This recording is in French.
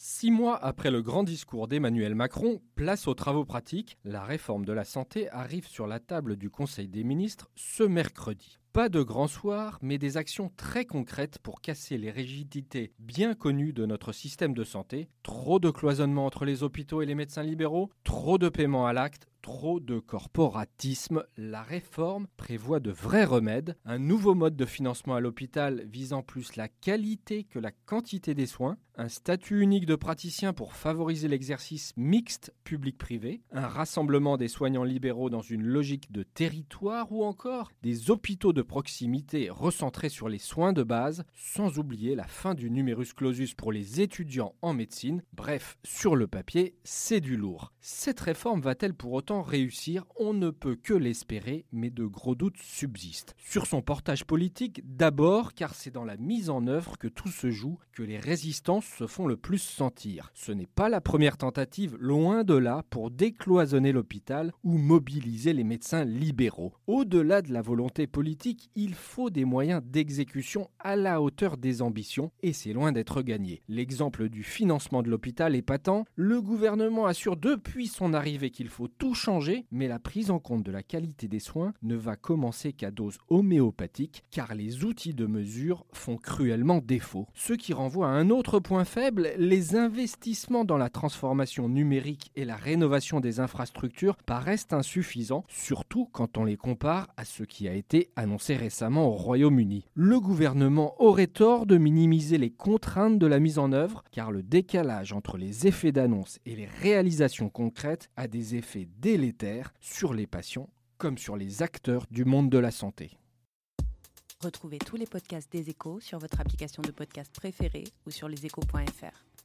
Six mois après le grand discours d'Emmanuel Macron, place aux travaux pratiques, la réforme de la santé arrive sur la table du Conseil des ministres ce mercredi. Pas de grand soir, mais des actions très concrètes pour casser les rigidités bien connues de notre système de santé. Trop de cloisonnement entre les hôpitaux et les médecins libéraux, trop de paiements à l'acte, trop de corporatisme, la réforme prévoit de vrais remèdes, un nouveau mode de financement à l'hôpital visant plus la qualité que la quantité des soins, un statut unique de praticien pour favoriser l'exercice mixte public-privé, un rassemblement des soignants libéraux dans une logique de territoire ou encore des hôpitaux de proximité recentrés sur les soins de base, sans oublier la fin du numerus clausus pour les étudiants en médecine. Bref, sur le papier, c'est du lourd. Cette réforme va-t-elle pour autant réussir On ne peut que l'espérer, mais de gros doutes subsistent. Sur son portage politique, d'abord car c'est dans la mise en œuvre que tout se joue, que les résistances se font le plus sentir. Ce n'est pas la première tentative, loin de là, pour décloisonner l'hôpital ou mobiliser les médecins libéraux. Au-delà de la volonté politique, il faut des moyens d'exécution à la hauteur des ambitions, et c'est loin d'être gagné. L'exemple du financement de l'hôpital est patent. Le gouvernement assure depuis son arrivée qu'il faut tout mais la prise en compte de la qualité des soins ne va commencer qu'à dose homéopathique, car les outils de mesure font cruellement défaut. Ce qui renvoie à un autre point faible, les investissements dans la transformation numérique et la rénovation des infrastructures paraissent insuffisants, surtout quand on les compare à ce qui a été annoncé récemment au Royaume-Uni. Le gouvernement aurait tort de minimiser les contraintes de la mise en œuvre, car le décalage entre les effets d'annonce et les réalisations concrètes a des effets sur les patients comme sur les acteurs du monde de la santé. Retrouvez tous les podcasts des échos sur votre application de podcast préférée ou sur leséchos.fr.